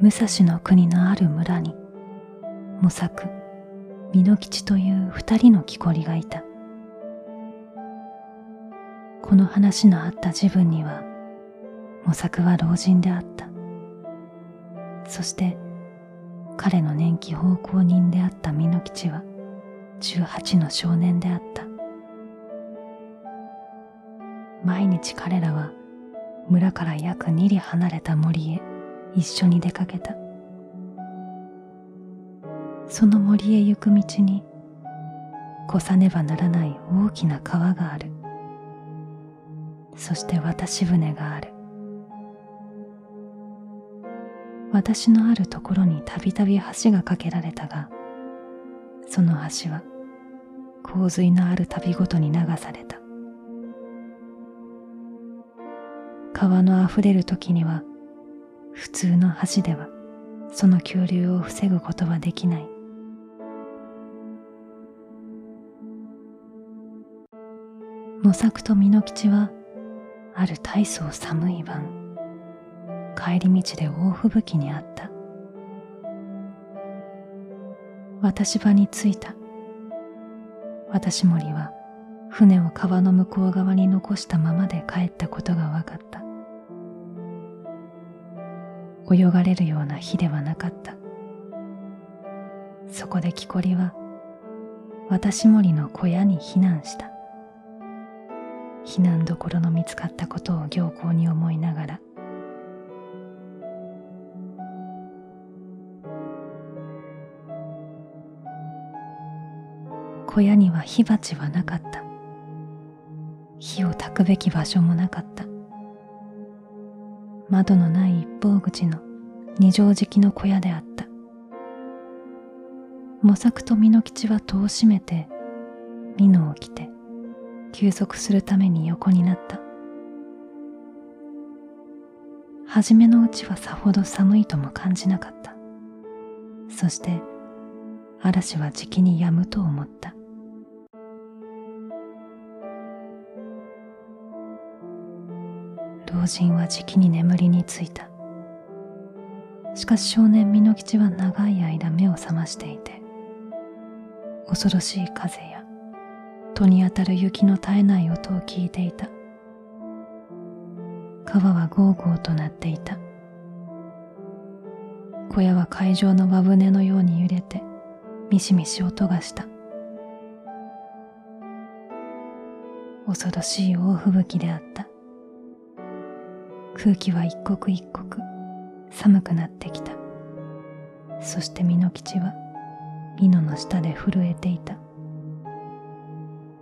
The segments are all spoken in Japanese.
武蔵の国のある村に模索美濃吉という二人の木こりがいた。この話のあった自分には模索は老人であった。そして彼の年季奉公人であった美濃吉は18の少年であった。毎日彼らは村から約2里離れた森へ一緒に出かけた。その森へ行く道に越さねばならない大きな川がある。そして渡し船がある。私のあるところにたびたび橋が架けられたがその橋は洪水のある旅ごとに流された。川のあふれる時には普通の橋ではその急流を防ぐことはできない。模索と美濃吉はある大層寒い晩帰り道で大吹雪にあった。渡し場に着いた。私森は船を川の向こう側に残したままで帰ったことが分かった。泳がれるような日ではなかった。そこで木こりは私森の小屋に避難した。避難どころの見つかったことを行幸に思いながら。小屋には火鉢はなかった。火を焚くべき場所もなかった。窓のない一方口の二畳敷きの小屋であった。模索と美濃吉は戸を閉めて美濃を着て休息するために横になった。初めのうちはさほど寒いとも感じなかった。そして嵐はじきに止むと思った。老人はじきに眠りについた。しかし少年美濃吉は長い間目を覚ましていて恐ろしい風や戸に当たる雪の絶えない音を聞いていた。川はゴーゴーとなっていた。小屋は海上の和船のように揺れてミシミシ音がした。恐ろしい大吹雪であった。空気は一刻一刻寒くなってきた。そして美濃吉は美濃の下で震えていた。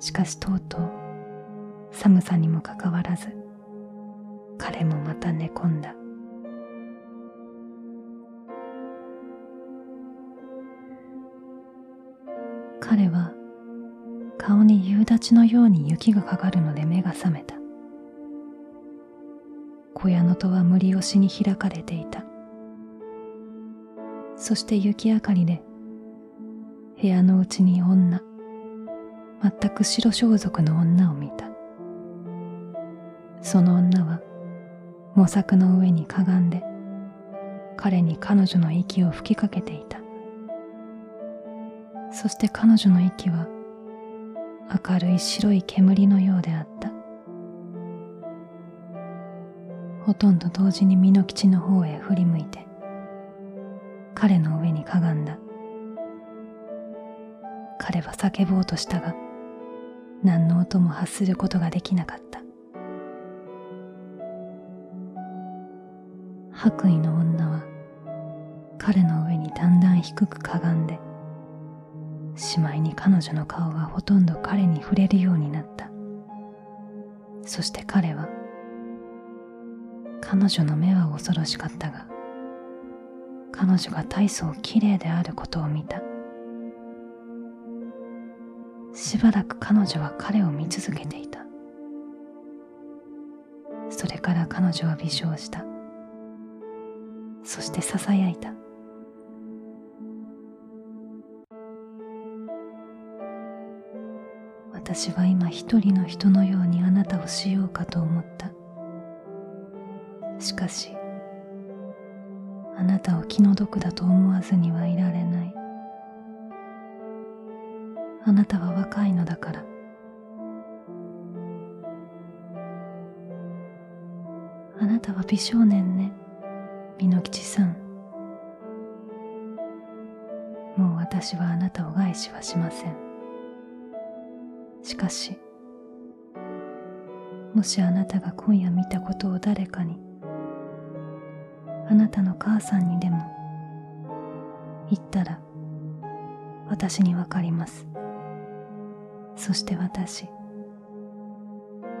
しかしとうとう寒さにもかかわらず彼もまた寝込んだ。彼は顔に夕立のように雪がかかるので目が覚めた。小屋の戸は無理押しに開かれていた。そして雪明かりで部屋のうちに女全く白装束の女を見た。その女は模索の上にかがんで彼に彼女の息を吹きかけていた。そして彼女の息は明るい白い煙のようであった。ほとんど同時に美濃吉の方へ振り向いて彼の上にかがんだ。彼は叫ぼうとしたが何の音も発することができなかった。白衣の女は彼の上にだんだん低くかがんでしまいに彼女の顔はほとんど彼に触れるようになった。そして彼は彼女の目は恐ろしかったが彼女が大層きれいであることを見た。しばらく彼女は彼を見続けていた。それから彼女は微笑した。そしてささやいた私は今一人の人のようにあなたをしようかと思った。しかしあなたを気の毒だと思わずにはいられない。あなたは若いのだから。あなたは美少年ね美濃吉さん。もう私はあなたを害しはしません。しかしもしあなたが今夜見たことを誰かにあなたの母さんにでも言ったら私にわかります。そして私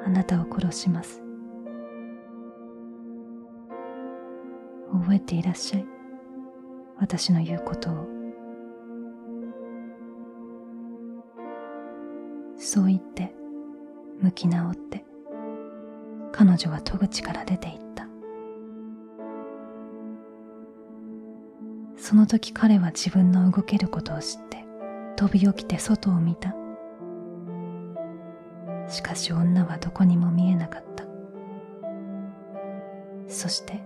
あなたを殺します。覚えていらっしゃい。私の言うことを。そう言って向き直って彼女は戸口から出て行った。その時彼は自分の動けることを知って飛び起きて外を見た。しかし女はどこにも見えなかった。そして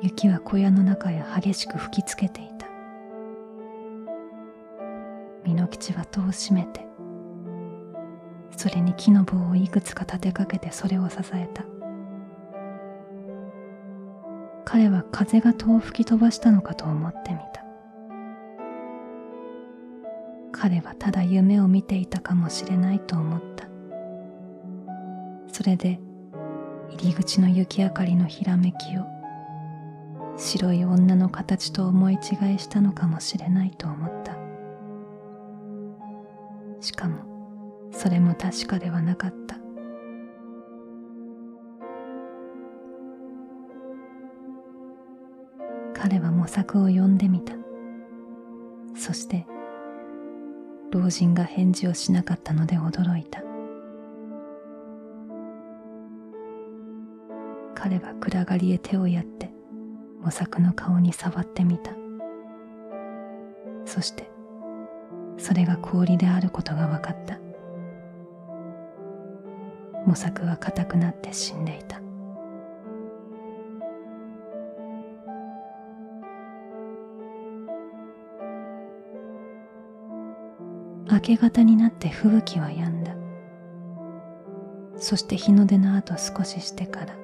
雪は小屋の中へ激しく吹きつけていた。美濃吉は戸を閉めてそれに木の棒をいくつか立てかけてそれを支えた。彼は風が戸を吹き飛ばしたのかと思ってみた。彼はただ夢を見ていたかもしれないと思った。それで入り口の雪明かりのひらめきを白い女の形と思い違いしたのかもしれないと思った。しかもそれも確かではなかった。彼は模索を呼んでみた。そして老人が返事をしなかったので驚いた。彼は暗がりへ手をやって模索の顔に触ってみた。そしてそれが氷であることが分かった。模索は硬くなって死んでいた。明け方になって吹雪は止んだ。そして日の出の後少ししてから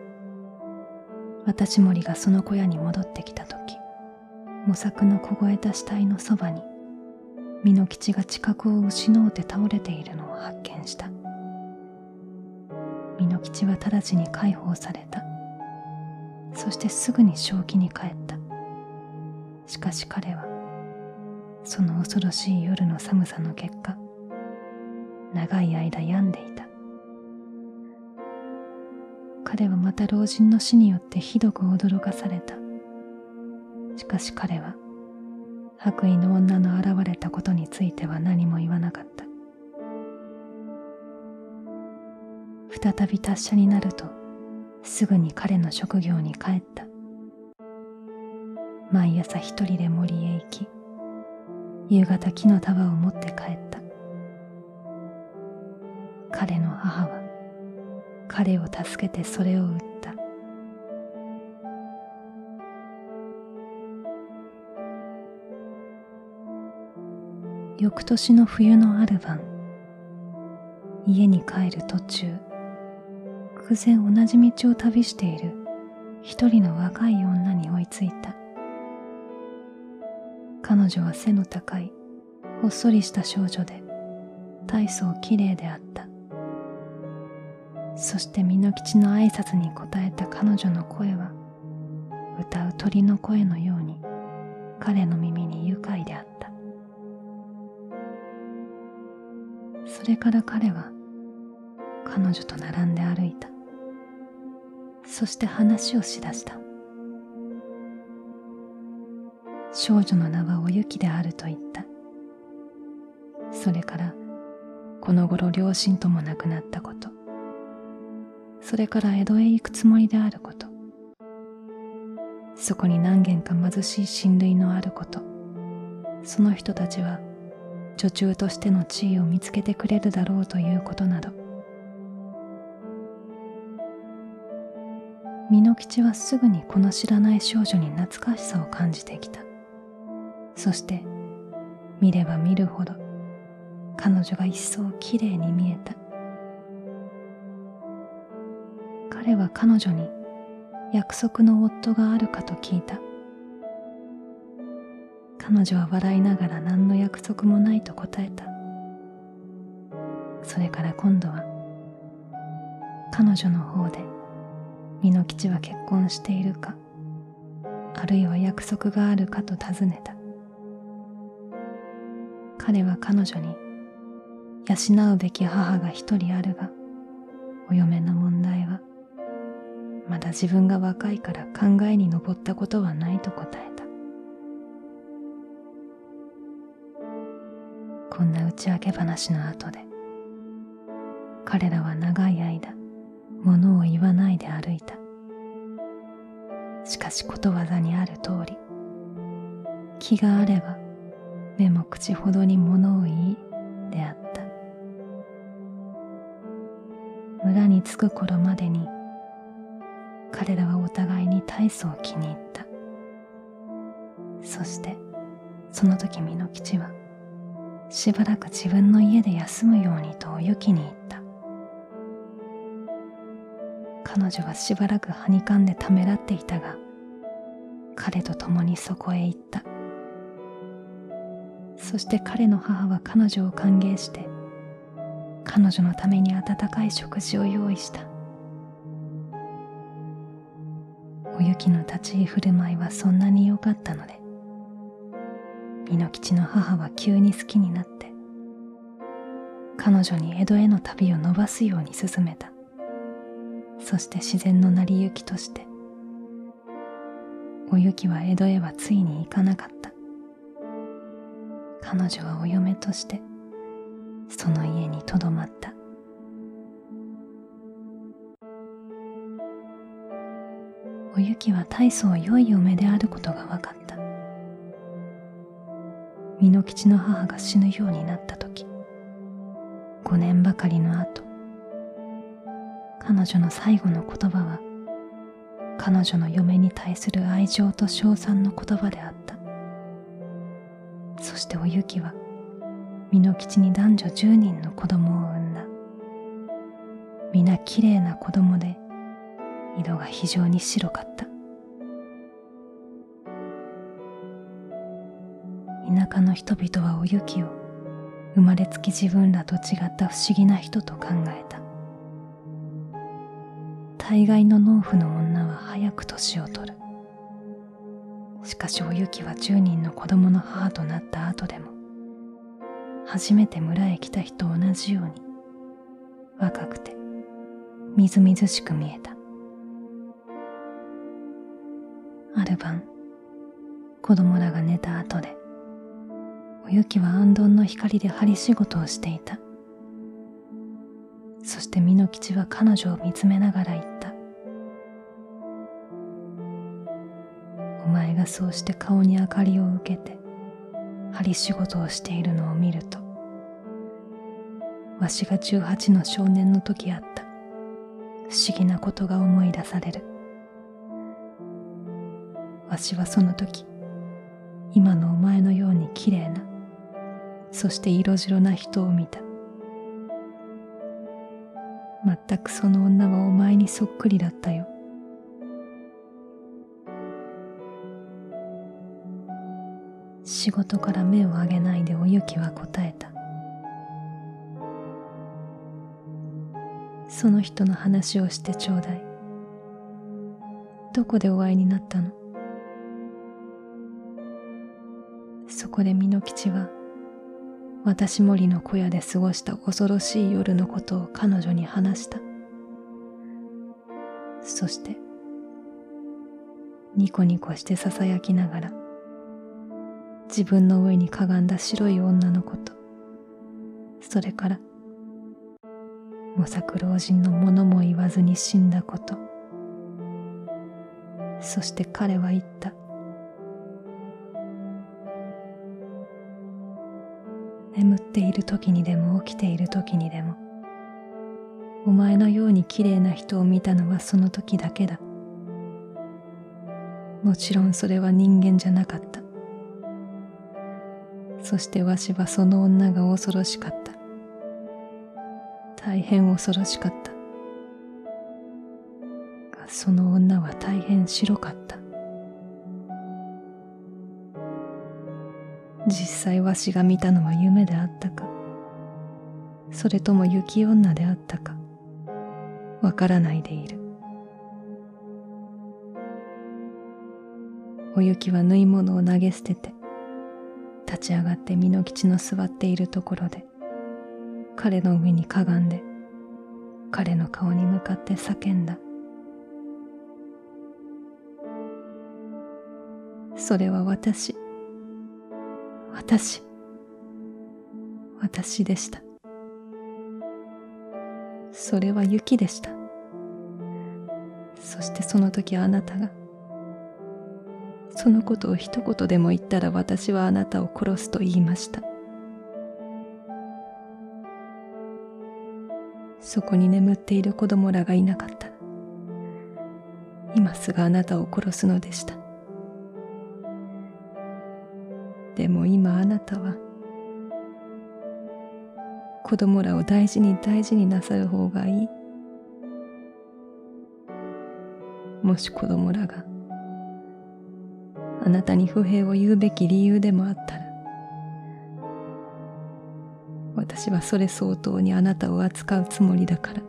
渡し森がその小屋に戻ってきた時模索の凍えた死体のそばに美濃吉が知覚を失うて倒れているのを発見した。美濃吉は直ちに解放された。そしてすぐに正気に帰った。しかし彼はその恐ろしい夜の寒さの結果長い間病んでいた。彼はまた老人の死によってひどく驚かされた。しかし彼は白衣の女の現れたことについては何も言わなかった。再び達者になるとすぐに彼の職業に帰った。毎朝一人で森へ行き夕方木の束を持って帰った。彼の母は彼を助けてそれを売った。翌年の冬のある晩家に帰る途中偶然同じ道を旅している一人の若い女に追いついた。彼女は背の高いほっそりした少女で大層きれいであった。そして美濃吉の挨拶に応えた彼女の声は歌う鳥の声のように彼の耳に愉快であった。それから彼は彼女と並んで歩いた。そして話をしだした。少女の名はおゆきであると言った。それからこの頃両親とも亡くなったこと。それから江戸へ行くつもりであること。そこに何軒か貧しい親類のあること。その人たちは女中としての地位を見つけてくれるだろうということなど。美濃吉はすぐにこの知らない少女に懐かしさを感じてきた。そして見れば見るほど彼女が一層きれいに見えた。彼は彼女に約束の夫があるかと聞いた。彼女は笑いながら何の約束もないと答えた。それから今度は彼女の方で美濃吉は結婚しているかあるいは約束があるかと尋ねた。彼は彼女に養うべき母が一人あるがお嫁の問題はまだ自分が若いから考えに上ったことはないと答えた。こんな打ち明け話の後で彼らは長い間物を言わないで歩いた。しかしことわざにある通り気があれば目も口ほどに物を言いであった。村に着く頃までに彼らはお互いに大層気に入った。そしてその時美濃吉はしばらく自分の家で休むようにとおゆきに言った。彼女はしばらくはにかんでためらっていたが彼と共にそこへ行った。そして彼の母は彼女を歓迎して彼女のために温かい食事を用意した。おゆきの立ち居振る舞いはそんなに良かったので美濃吉の母は急に好きになって彼女に江戸への旅を伸ばすように進めた。そして自然の成り行きとしておゆきは江戸へはついに行かなかった。彼女はお嫁としてその家にとどまった。おゆきは大層良い嫁であることが分かった。美濃吉の母が死ぬようになった時5年ばかりの後彼女の最後の言葉は彼女の嫁に対する愛情と称賛の言葉であった。そしておゆきは美濃吉に男女10人の子供を産んだ。皆きれいな子供で色が非常に白かった。田舎の人々はおゆきを生まれつき自分らと違った不思議な人と考えた。大概の農夫の女は早く年を取る。かしおゆきは10人の子供の母となった後でも初めて村へ来た日と同じように若くてみずみずしく見えた。ある晩子供らが寝た後でおゆきは安どんの光で針仕事をしていた。そして美濃吉は彼女を見つめながら言った。たお前がそうして顔に明かりを受けて針仕事をしているのを見るとわしが18の少年の時あった不思議なことが思い出される。わしはその時今のお前のようにきれいなそして色白な人を見た。全くその女はお前にそっくりだったよ。仕事から目を上げないでおゆきは答えた。その人の話をしてちょうだい。どこでお会いになったの？そこで美濃吉は私森の小屋で過ごした恐ろしい夜のことを彼女に話した。そしてニコニコしてささやきながら自分の上にかがんだ白い女のことそれから模索老人のものも言わずに死んだこと。そして彼は言った。眠っている時にでも起きている時にでもお前のように綺麗な人を見たのはその時だけだ。もちろんそれは人間じゃなかった。そしてわしはその女が恐ろしかった。大変恐ろしかった。がその女は大変白かった。実際わしが見たのは夢であったか。それとも雪女であったか。わからないでいる。お雪は縫い物を投げ捨てて立ち上がって美濃吉の座っているところで彼の上にかがんで彼の顔に向かって叫んだ。それは私。私。私でした。それは雪でした。そしてその時あなたがそのことを一言でも言ったら私はあなたを殺すと言いました。そこに眠っている子供らがいなかった。今すぐあなたを殺すのでした。でも今あなたは子供らを大事に大事になさる方がいい。もし子供らがあなたに不平を言うべき理由でもあったら私はそれ相当にあなたを扱うつもりだから。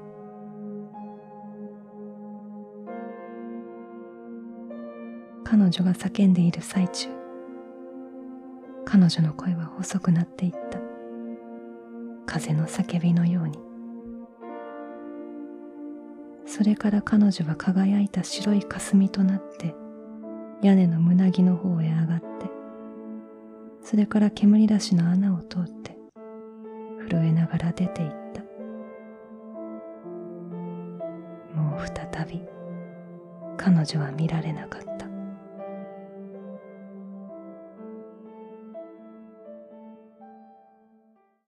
彼女が叫んでいる最中彼女の声は細くなっていった。風の叫びのように。それから彼女は輝いた白い霞となって屋根の胸木の方へ上がってそれから煙出しの穴を通って震えながら出て行った。もう再び彼女は見られなかった。